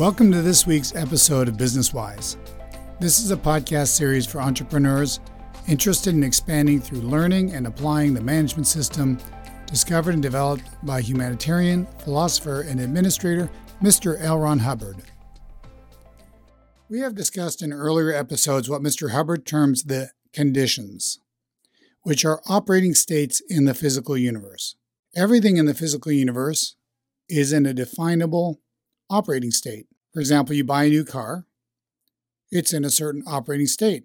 Welcome to this week's episode of Business Wise. This is a podcast series for entrepreneurs interested in expanding through learning and applying the management system discovered and developed by humanitarian, philosopher, and administrator Mr. L. Ron Hubbard. We have discussed in earlier episodes what Mr. Hubbard terms the conditions, which are operating states in the physical universe. Everything in the physical universe is in a definable operating state. For example, you buy a new car, it's in a certain operating state.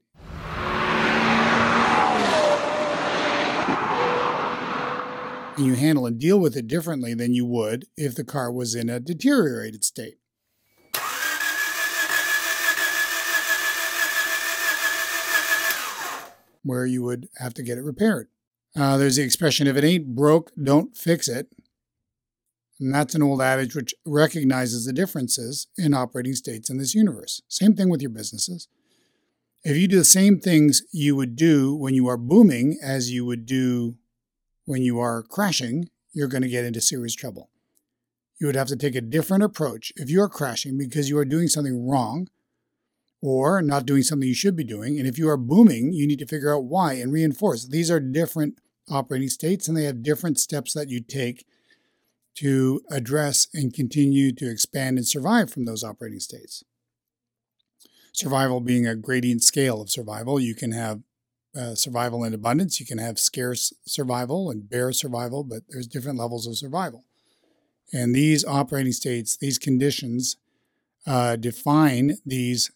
And you handle and deal with it differently than you would if the car was in a deteriorated state. Where you would have to get it repaired. Uh, there's the expression if it ain't broke, don't fix it. And that's an old adage which recognizes the differences in operating states in this universe. Same thing with your businesses. If you do the same things you would do when you are booming as you would do when you are crashing, you're going to get into serious trouble. You would have to take a different approach if you are crashing because you are doing something wrong or not doing something you should be doing. And if you are booming, you need to figure out why and reinforce. These are different operating states and they have different steps that you take to address and continue to expand and survive from those operating states. Survival being a gradient scale of survival, you can have uh, survival in abundance, you can have scarce survival and bare survival, but there's different levels of survival. And these operating states, these conditions, uh, define these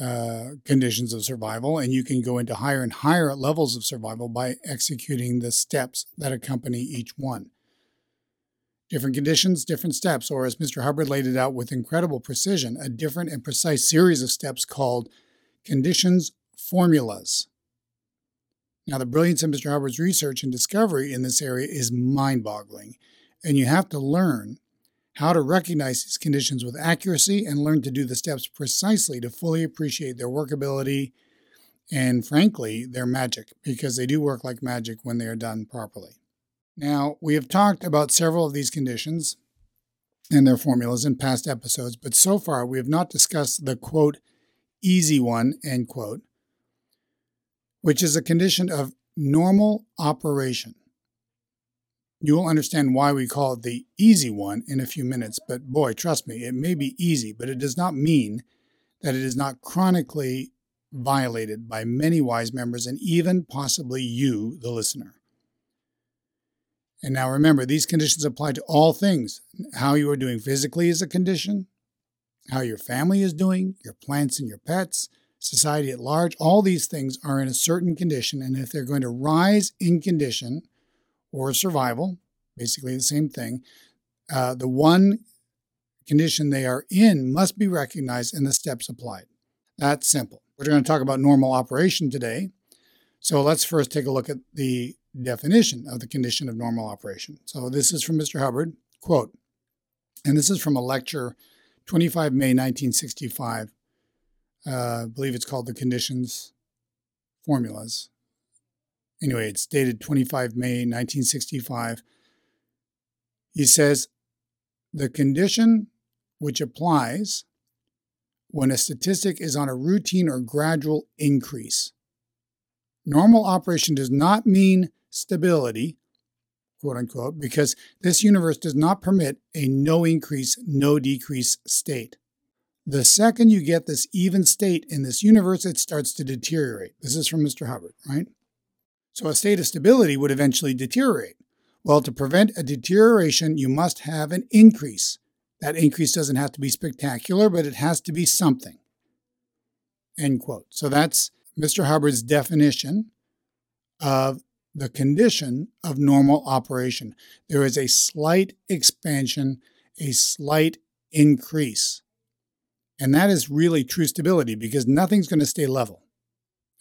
uh, conditions of survival, and you can go into higher and higher levels of survival by executing the steps that accompany each one. Different conditions, different steps, or as Mr. Hubbard laid it out with incredible precision, a different and precise series of steps called conditions formulas. Now, the brilliance of Mr. Hubbard's research and discovery in this area is mind boggling, and you have to learn how to recognize these conditions with accuracy and learn to do the steps precisely to fully appreciate their workability and, frankly, their magic, because they do work like magic when they are done properly. Now, we have talked about several of these conditions and their formulas in past episodes, but so far we have not discussed the quote, easy one, end quote, which is a condition of normal operation. You will understand why we call it the easy one in a few minutes, but boy, trust me, it may be easy, but it does not mean that it is not chronically violated by many wise members and even possibly you, the listener. And now remember, these conditions apply to all things. How you are doing physically is a condition, how your family is doing, your plants and your pets, society at large, all these things are in a certain condition. And if they're going to rise in condition or survival, basically the same thing, uh, the one condition they are in must be recognized and the steps applied. That's simple. We're going to talk about normal operation today. So let's first take a look at the definition of the condition of normal operation. So this is from Mr. Hubbard, quote, and this is from a lecture 25 May 1965. Uh, I believe it's called The Conditions Formulas. Anyway, it's dated 25 May 1965. He says, the condition which applies when a statistic is on a routine or gradual increase. Normal operation does not mean stability, quote unquote, because this universe does not permit a no increase, no decrease state. The second you get this even state in this universe, it starts to deteriorate. This is from Mr. Hubbard, right? So a state of stability would eventually deteriorate. Well, to prevent a deterioration, you must have an increase. That increase doesn't have to be spectacular, but it has to be something. End quote. So that's Mr. Hubbard's definition of the condition of normal operation. There is a slight expansion, a slight increase. And that is really true stability because nothing's going to stay level.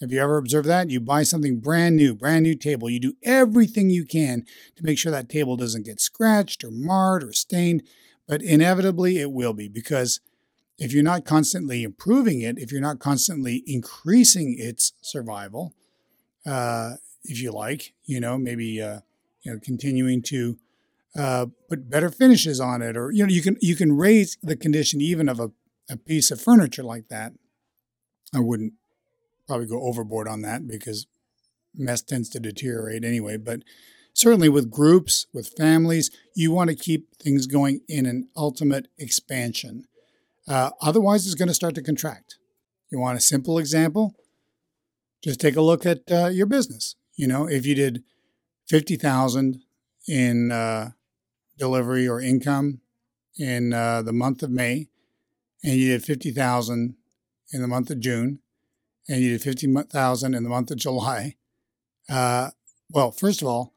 Have you ever observed that? You buy something brand new, brand new table. You do everything you can to make sure that table doesn't get scratched or marred or stained, but inevitably it will be because if you're not constantly improving it, if you're not constantly increasing its survival, uh, if you like, you know, maybe uh, you know, continuing to uh, put better finishes on it, or you know, you can you can raise the condition even of a, a piece of furniture like that. I wouldn't probably go overboard on that because MEST tends to deteriorate anyway. But certainly with groups, with families, you want to keep things going in an ultimate expansion. Uh, otherwise, it's going to start to contract. You want a simple example? Just take a look at uh, your business. You know, if you did fifty thousand in uh, delivery or income in uh, the month of May, and you did 50,000 in the month of June, and you did 50,000 in the month of July. Uh, well, first of all,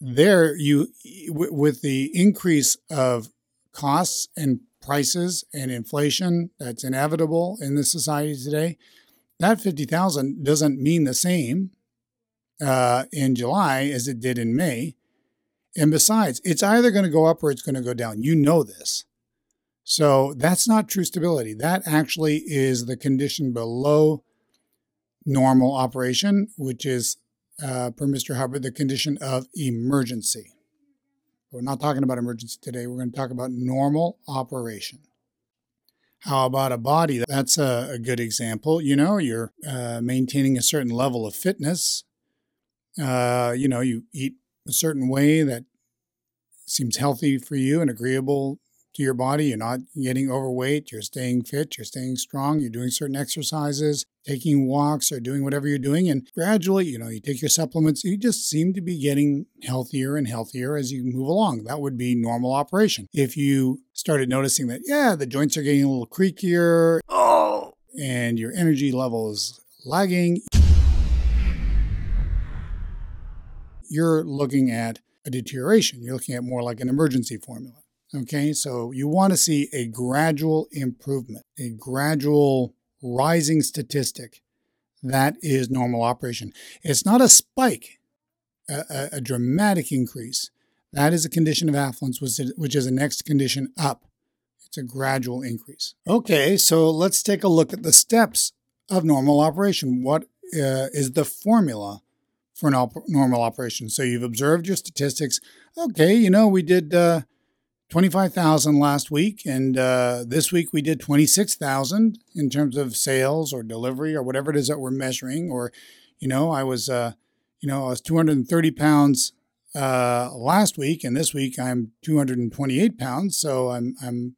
there you w- with the increase of costs and prices and inflation that's inevitable in the society today, that 50,000 doesn't mean the same uh, in July as it did in May. And besides, it's either going to go up or it's going to go down. You know this. So that's not true stability. That actually is the condition below normal operation, which is, uh, per Mr. Hubbard, the condition of emergency. We're not talking about emergency today. We're going to talk about normal operation. How about a body? That's a, a good example. You know, you're uh, maintaining a certain level of fitness. Uh, you know, you eat a certain way that seems healthy for you and agreeable to your body. You're not getting overweight. You're staying fit. You're staying strong. You're doing certain exercises, taking walks, or doing whatever you're doing. And gradually, you know, you take your supplements. You just seem to be getting healthier and healthier as you move along. That would be normal operation. If you started noticing that, yeah, the joints are getting a little creakier, oh, and your energy level is lagging, you're looking at a deterioration. You're looking at more like an emergency formula. Okay, so you want to see a gradual improvement, a gradual rising statistic. That is normal operation. It's not a spike, a, a, a dramatic increase. That is a condition of affluence, which is, a next condition up. It's a gradual increase. Okay, so let's take a look at the steps of normal operation. What uh, is the formula for an op- normal operation. So you've observed your statistics. Okay, you know, we did uh, 25,000 last week, and uh, this week we did 26,000 in terms of sales or delivery or whatever it is that we're measuring. Or, you know, I was, uh, you know, I was 230 pounds uh, last week, and this week I'm 228 pounds. So I'm, I'm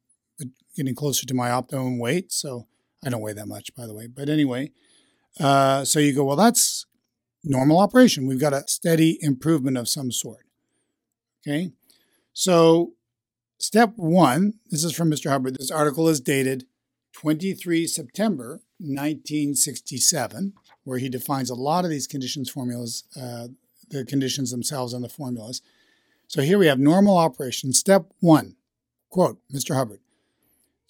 getting closer to my optimum weight. So I don't weigh that much, by the way. But anyway, uh, so you go, well, that's normal operation. We've got a steady improvement of some sort. Okay. So, step one this is from Mr. Hubbard. This article is dated 23 September 1967, where he defines a lot of these conditions formulas, uh, the conditions themselves and the formulas. So, here we have normal operation. Step one quote, Mr. Hubbard,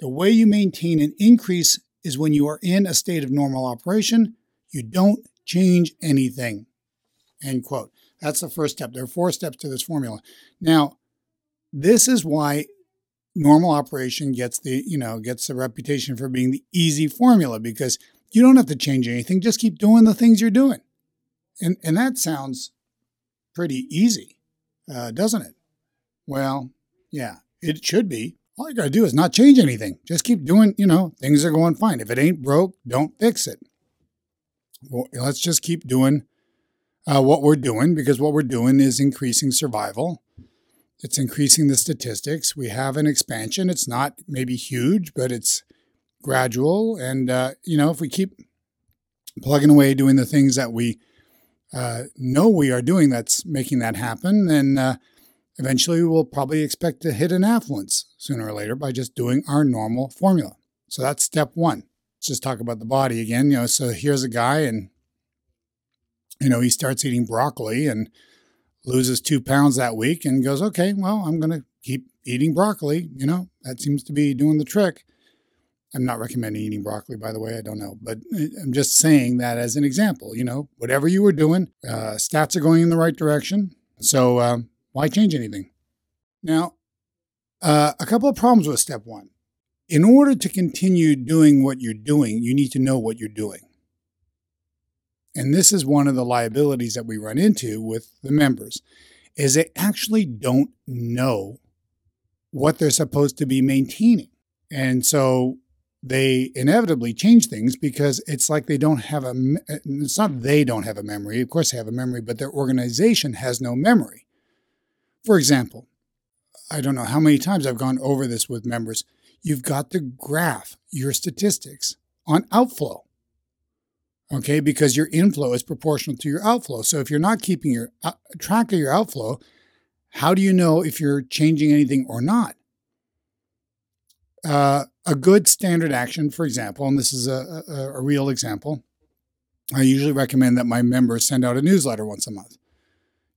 the way you maintain an increase is when you are in a state of normal operation. You don't change anything. End quote. That's the first step. There are four steps to this formula. Now, this is why normal operation gets the, you know, gets the reputation for being the easy formula because you don't have to change anything. Just keep doing the things you're doing. And, and that sounds pretty easy, uh, doesn't it? Well, yeah, it should be. All you got to do is not change anything. Just keep doing, you know, things are going fine. If it ain't broke, don't fix it well, let's just keep doing uh, what we're doing because what we're doing is increasing survival. It's increasing the statistics. We have an expansion. It's not maybe huge, but it's gradual. And, uh, you know, if we keep plugging away doing the things that we uh, know we are doing that's making that happen, then uh, eventually we'll probably expect to hit an affluence sooner or later by just doing our normal formula. So that's step one let's just talk about the body again. You know, so here's a guy and you know, he starts eating broccoli and loses two pounds that week and goes, okay, well, I'm going to keep eating broccoli. You know, that seems to be doing the trick. I'm not recommending eating broccoli, by the way. I don't know. But uh, I'm just saying that as an example. You know, whatever you were doing, uh, stats are going in the right direction. So uh, why change anything? Now, uh, a couple of problems with step one in order to continue doing what you're doing, you need to know what you're doing. And this is one of the liabilities that we run into with the members is they actually don't know what they're supposed to be maintaining. And so they inevitably change things because it's like they don't have a uh, it's not they don't have a memory. Of course they have a memory but their organization has no memory. For example i don't know how many times i've gone over this with members. You've got to graph your statistics on outflow okay because your inflow is proportional to your outflow so if you're not keeping your uh, track of your outflow how do you know if you're changing anything or not uh, a good standard action, for example, and this is a, a, a, real example, I usually recommend that my members send out a newsletter once a month.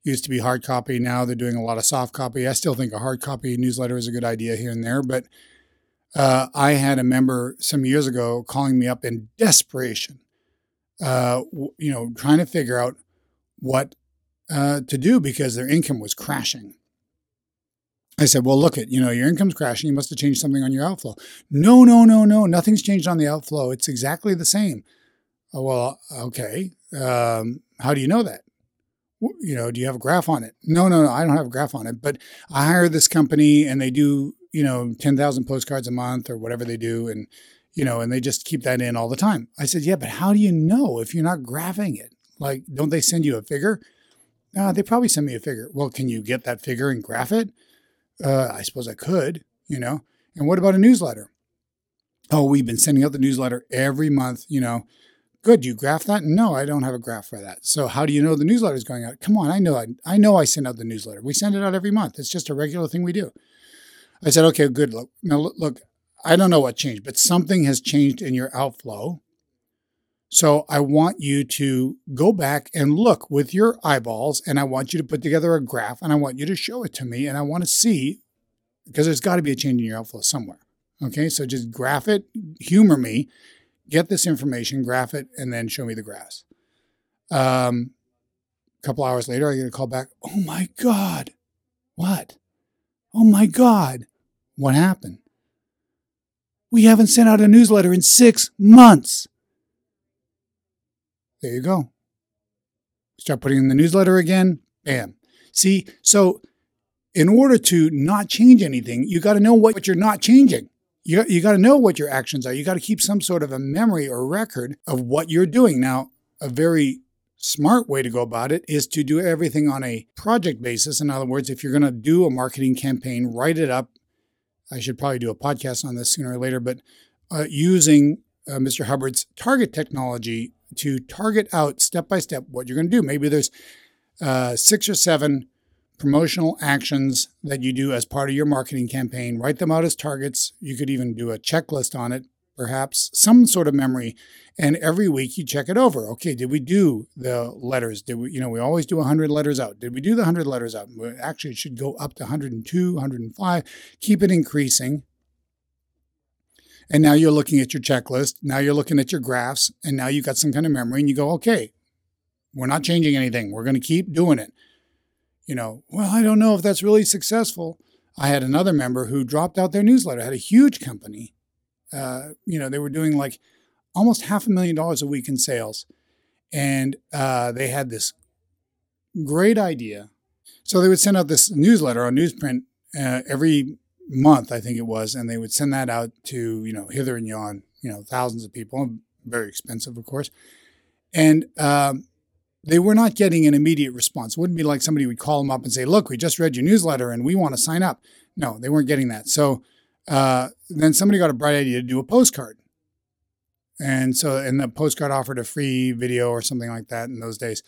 Used to be hard copy, now they're doing a lot of soft copy. I still think a hard copy newsletter is a good idea here and there, but uh, I had a member some years ago calling me up in desperation, uh, you know, trying to figure out what uh, to do because their income was crashing. I said, well, look at, you know, your income's crashing. You must have changed something on your outflow. No, no, no, no. Nothing's changed on the outflow. It's exactly the same. Oh, well, okay. Um, how do you know that? You know, do you have a graph on it? No, no, no. I don't have a graph on it. But I hire this company and they do, you know, 10,000 postcards a month or whatever they do. And, you know, and they just keep that in all the time. I said, yeah, but how do you know if you're not graphing it? Like, don't they send you a figure? Uh, they probably send me a figure. Well, can you get that figure and graph it? Uh, I suppose I could, you know. And what about a newsletter? Oh, we've been sending out the newsletter every month, you know. Good. You graph that? No, I don't have a graph for that. So how do you know the newsletter is going out? Come on, I know I, I know I send out the newsletter. We send it out every month. It's just a regular thing we do. I said, okay, good. Look, now look, I don't know what changed, but something has changed in your outflow. So I want you to go back and look with your eyeballs, and I want you to put together a graph, and I want you to show it to me, and I want to see because there's got to be a change in your outflow somewhere. Okay, so just graph it, humor me, get this information, graph it, and then show me the graphs. Um, a couple hours later, I get a call back. Oh my God, what? Oh my God, what happened? We haven't sent out a newsletter in six months. There you go. Start putting in the newsletter again. Bam. See, so in order to not change anything, you got to know what you're not changing. You, you got to know what your actions are. You got to keep some sort of a memory or record of what you're doing. Now, a very smart way to go about it is to do everything on a project basis. In other words, if you're going to do a marketing campaign, write it up. I should probably do a podcast on this sooner or later, but uh, using uh, Mr. Hubbard's target technology to target out step by step what you're going to do. Maybe there's uh, six or seven promotional actions that you do as part of your marketing campaign. Write them out as targets. You could even do a checklist on it, perhaps some sort of memory. And every week you check it over. Okay, did we do the letters? Did we, you know, we always do 100 letters out. Did we do the 100 letters out? Actually, it should go up to 102, 105. Keep it increasing and now you're looking at your checklist. Now you're looking at your graphs. And now you've got some kind of memory and you go, okay, we're not changing anything. We're going to keep doing it. You know, well, I don't know if that's really successful. I had another member who dropped out their newsletter, had a huge company. Uh, you know, they were doing like almost half a million dollars a week in sales. And uh, they had this great idea. So they would send out this newsletter on newsprint uh, every month, I think it was, and they would send that out to you know hither and yon, you know, thousands of people, very expensive, of course, and um, they were not getting an immediate response. It wouldn't be like somebody would call them up and say, "Look, we just read your newsletter and we want to sign up." No, they weren't getting that. So uh, then somebody got a bright idea to do a postcard. And so, and the postcard offered a free video or something like that in those days.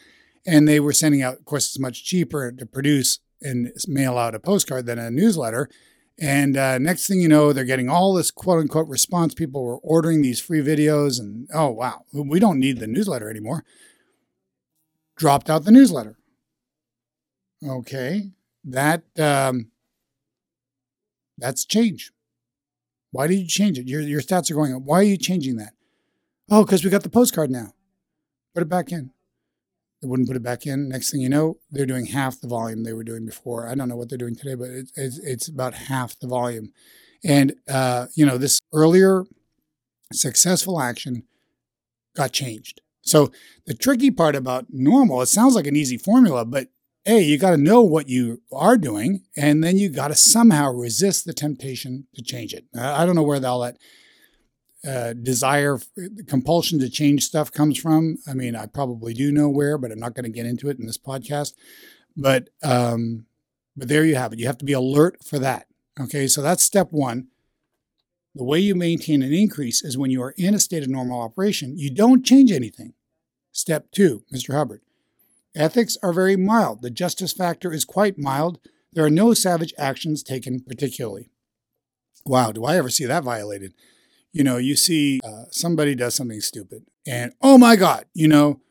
And they were sending out, of course, it's much cheaper to produce and mail out a postcard than a newsletter. And uh, next thing you know, they're getting all this quote unquote response. People were ordering these free videos, and oh, wow, we don't need the newsletter anymore. Dropped out the newsletter. Okay, that um, that's change. Why did you change it? Your, your stats are going up. Why are you changing that? Oh, because we got the postcard now. Put it back in. They wouldn't put it back in. Next thing you know, they're doing half the volume they were doing before. I don't know what they're doing today, but it's, it's, it's about half the volume. And, uh, you know, this earlier successful action got changed. So the tricky part about normal, it sounds like an easy formula, but A, you got to know what you are doing, and then you got to somehow resist the temptation to change it. I don't know where all that uh, desire, compulsion to change stuff comes from. I mean, I probably do know where, but I'm not going to get into it in this podcast. But um, but there you have it. You have to be alert for that. Okay, so that's step one. The way you maintain an increase is when you are in a state of normal operation, you don't change anything. Step two, Mr. Hubbard. Ethics are very mild. The justice factor is quite mild. There are no savage actions taken particularly. Wow, do I ever see that violated? You know, you see uh, somebody does something stupid and, oh my God, you know,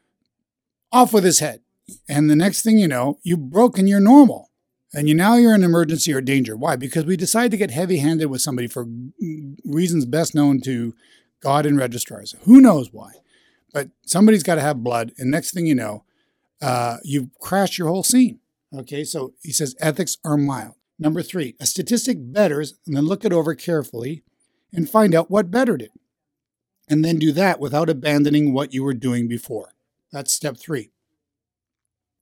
off with his head. And the next thing you know, you've broken your normal and you now you're in emergency or danger. Why? Because we decided to get heavy-handed with somebody for reasons best known to God and registrars. Who knows why? But somebody's got to have blood, and next thing you know, uh, you've crashed your whole scene. Okay, so he says ethics are mild. Number three, a statistic betters, and then look it over carefully and find out what bettered it. And then do that without abandoning what you were doing before. That's step three.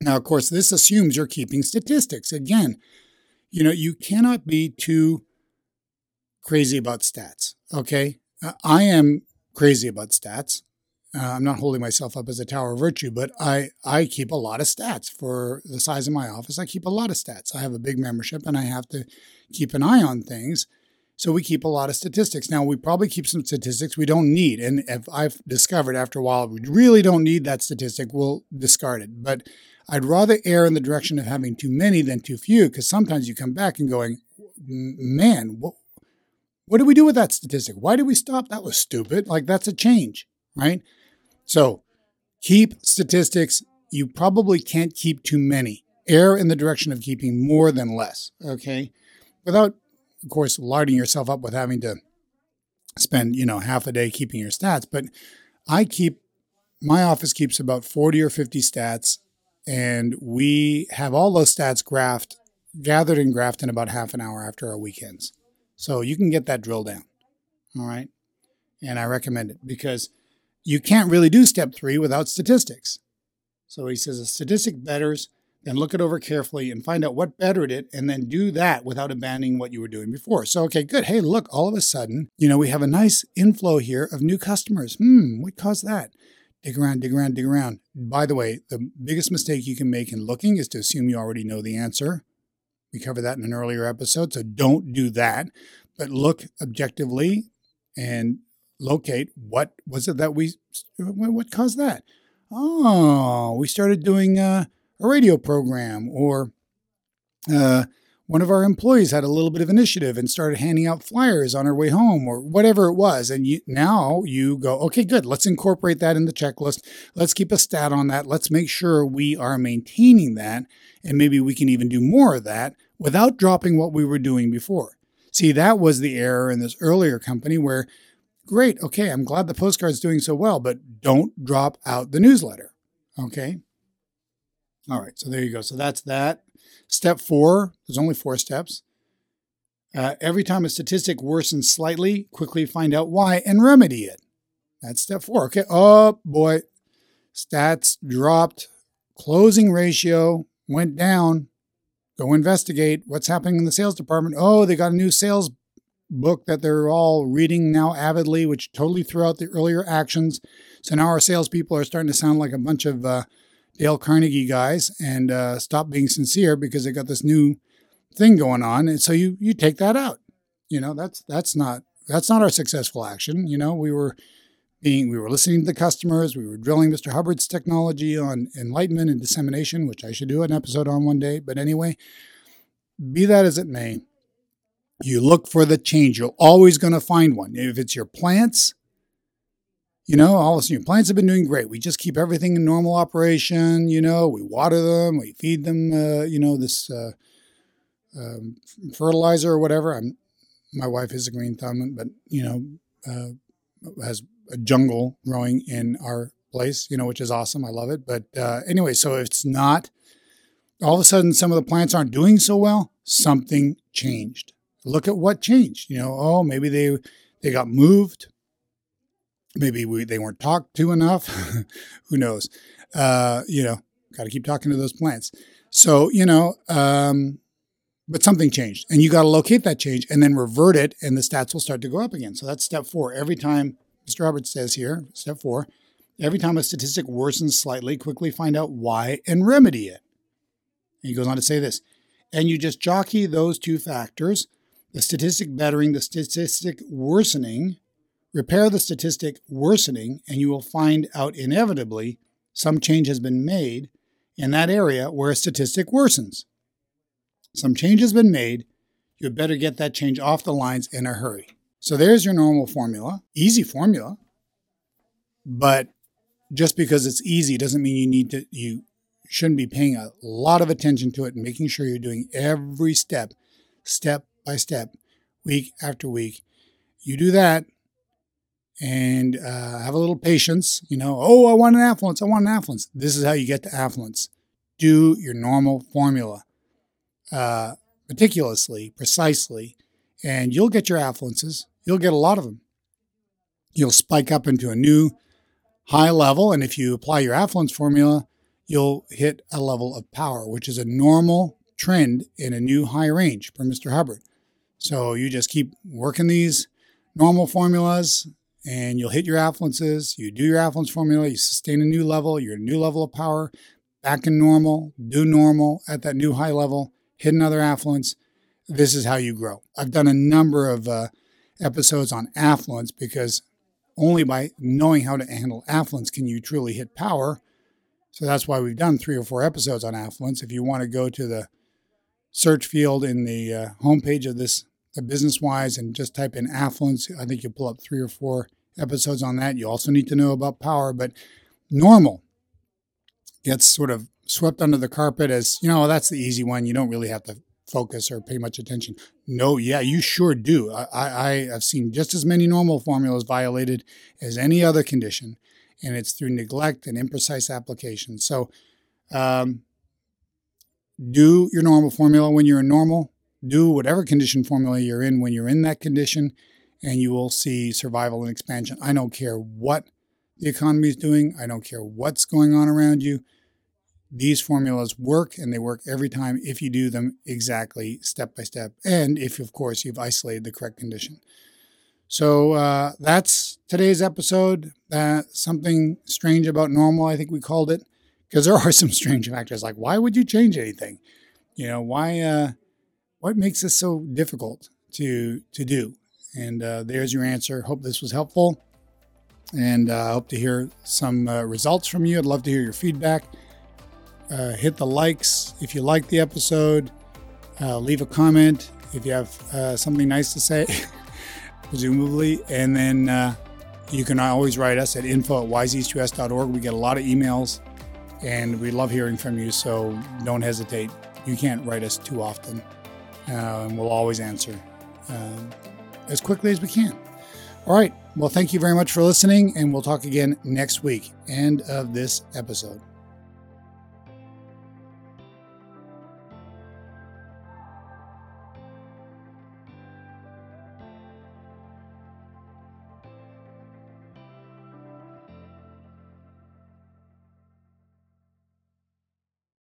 Now, of course, this assumes you're keeping statistics. Again, you know, you cannot be too crazy about stats. Okay. I am crazy about stats. Uh, I'm not holding myself up as a tower of virtue, but I, I keep a lot of stats for the size of my office. I keep a lot of stats. I have a big membership and I have to keep an eye on things. So we keep a lot of statistics. Now, we probably keep some statistics we don't need. And if I've discovered after a while we really don't need that statistic, we'll discard it. But I'd rather err in the direction of having too many than too few because sometimes you come back and going, man, what, what did we do with that statistic? Why did we stop? That was stupid. Like that's a change, right? So keep statistics. You probably can't keep too many. Err in the direction of keeping more than less, okay? Without, of course, larding yourself up with having to spend, you know, half a day keeping your stats. But I keep, my office keeps about 40 or 50 stats and we have all those stats graphed, gathered and graphed in about half an hour after our weekends. So you can get that drill down. All right. And I recommend it because you can't really do step three without statistics. So he says a statistic betters, then look it over carefully and find out what bettered it, and then do that without abandoning what you were doing before. So, okay, good. Hey, look, all of a sudden, you know, we have a nice inflow here of new customers. Hmm, what caused that? dig around, dig around, dig around. By the way, the biggest mistake you can make in looking is to assume you already know the answer. We covered that in an earlier episode, so don't do that. But look objectively and locate what was it that we what caused that. Oh, we started doing a, a radio program, or uh, one of our employees had a little bit of initiative and started handing out flyers on our way home or whatever it was. And you, now you go, okay, good. Let's incorporate that in the checklist. Let's keep a stat on that. Let's make sure we are maintaining that. And maybe we can even do more of that without dropping what we were doing before. See, that was the error in this earlier company where, great, okay, I'm glad the postcard's doing so well, but don't drop out the newsletter. Okay. All right. So there you go. So that's that. Step four, there's only four steps. Uh, every time a statistic worsens slightly, quickly find out why and remedy it. That's step four. Okay. Oh boy, stats dropped. Closing ratio went down. Go investigate what's happening in the sales department. Oh, they got a new sales book that they're all reading now avidly, which totally threw out the earlier actions. So now our salespeople are starting to sound like a bunch of uh, Dale Carnegie guys and uh, stop being sincere because they got this new thing going on, and so you you take that out. You know that's that's not that's not our successful action. You know we were being we were listening to the customers. We were drilling Mr. Hubbard's technology on enlightenment and dissemination, which I should do an episode on one day. But anyway, be that as it may, you look for the change. You're always going to find one. If it's your plants, you know, all of a sudden your plants have been doing great. We just keep everything in normal operation. You know, we water them, we feed them, uh, you know, this uh, um, fertilizer or whatever. I'm, my wife is a green thumb, but, you know, uh, has a jungle growing in our place, you know, which is awesome. I love it. But uh, anyway, so it's not all of a sudden some of the plants aren't doing so well, something changed. Look at what changed. You know, oh, maybe they they got moved maybe we, they weren't talked to enough. Who knows? Uh, you know, got to keep talking to those plants. So, you know, um, but something changed and you got to locate that change and then revert it and the stats will start to go up again. So that's step four. Every time, Mr. Hubbard says here, step four, every time a statistic worsens slightly, quickly find out why and remedy it. And he goes on to say this, and you just jockey those two factors, the statistic bettering, the statistic worsening, repair the statistic worsening, and you will find out inevitably some change has been made in that area where a statistic worsens. Some change has been made. You would better get that change off the lines in a hurry. So there's your normal formula, easy formula. But just because it's easy doesn't mean you need to, you shouldn't be paying a lot of attention to it and making sure you're doing every step, step by step, week after week. You do that and uh, have a little patience. You know, oh, I want an affluence. I want an affluence. This is how you get to affluence. Do your normal formula uh, meticulously, precisely, and you'll get your affluences. You'll get a lot of them. You'll spike up into a new high level, and if you apply your affluence formula, you'll hit a level of power, which is a normal trend in a new high range for Mr. Hubbard. So you just keep working these normal formulas and you'll hit your affluences. You do your affluence formula, you sustain a new level, you're a new level of power, back in normal, do normal at that new high level, hit another affluence. This is how you grow. I've done a number of uh, episodes on affluence because only by knowing how to handle affluence can you truly hit power. So that's why we've done three or four episodes on affluence. If you want to go to the search field in the uh, homepage of this business wise and just type in affluence, I think you'll pull up three or four episodes on that. You also need to know about power, but normal gets sort of swept under the carpet as, you know, that's the easy one. You don't really have to focus or pay much attention. No, yeah, you sure do. I, I, have seen just as many normal formulas violated as any other condition, and it's through neglect and imprecise application. So, um, do your normal formula when you're in normal. Do whatever condition formula you're in when you're in that condition, and you will see survival and expansion. I don't care what the economy is doing. I don't care what's going on around you these formulas work and they work every time if you do them exactly step by step and if of course you've isolated the correct condition so uh, that's today's episode uh, something strange about normal i think we called it because there are some strange factors like why would you change anything you know why uh, what makes this so difficult to to do and uh, there's your answer hope this was helpful and uh, i hope to hear some uh, results from you i'd love to hear your feedback uh, hit the likes if you like the episode. Uh, leave a comment if you have uh, something nice to say, presumably. And then uh, you can always write us at info at wiseeast2s.org. We get a lot of emails and we love hearing from you. So don't hesitate. You can't write us too often, uh, and we'll always answer um, as quickly as we can. All right. Well, thank you very much for listening, and we'll talk again next week. End of this episode.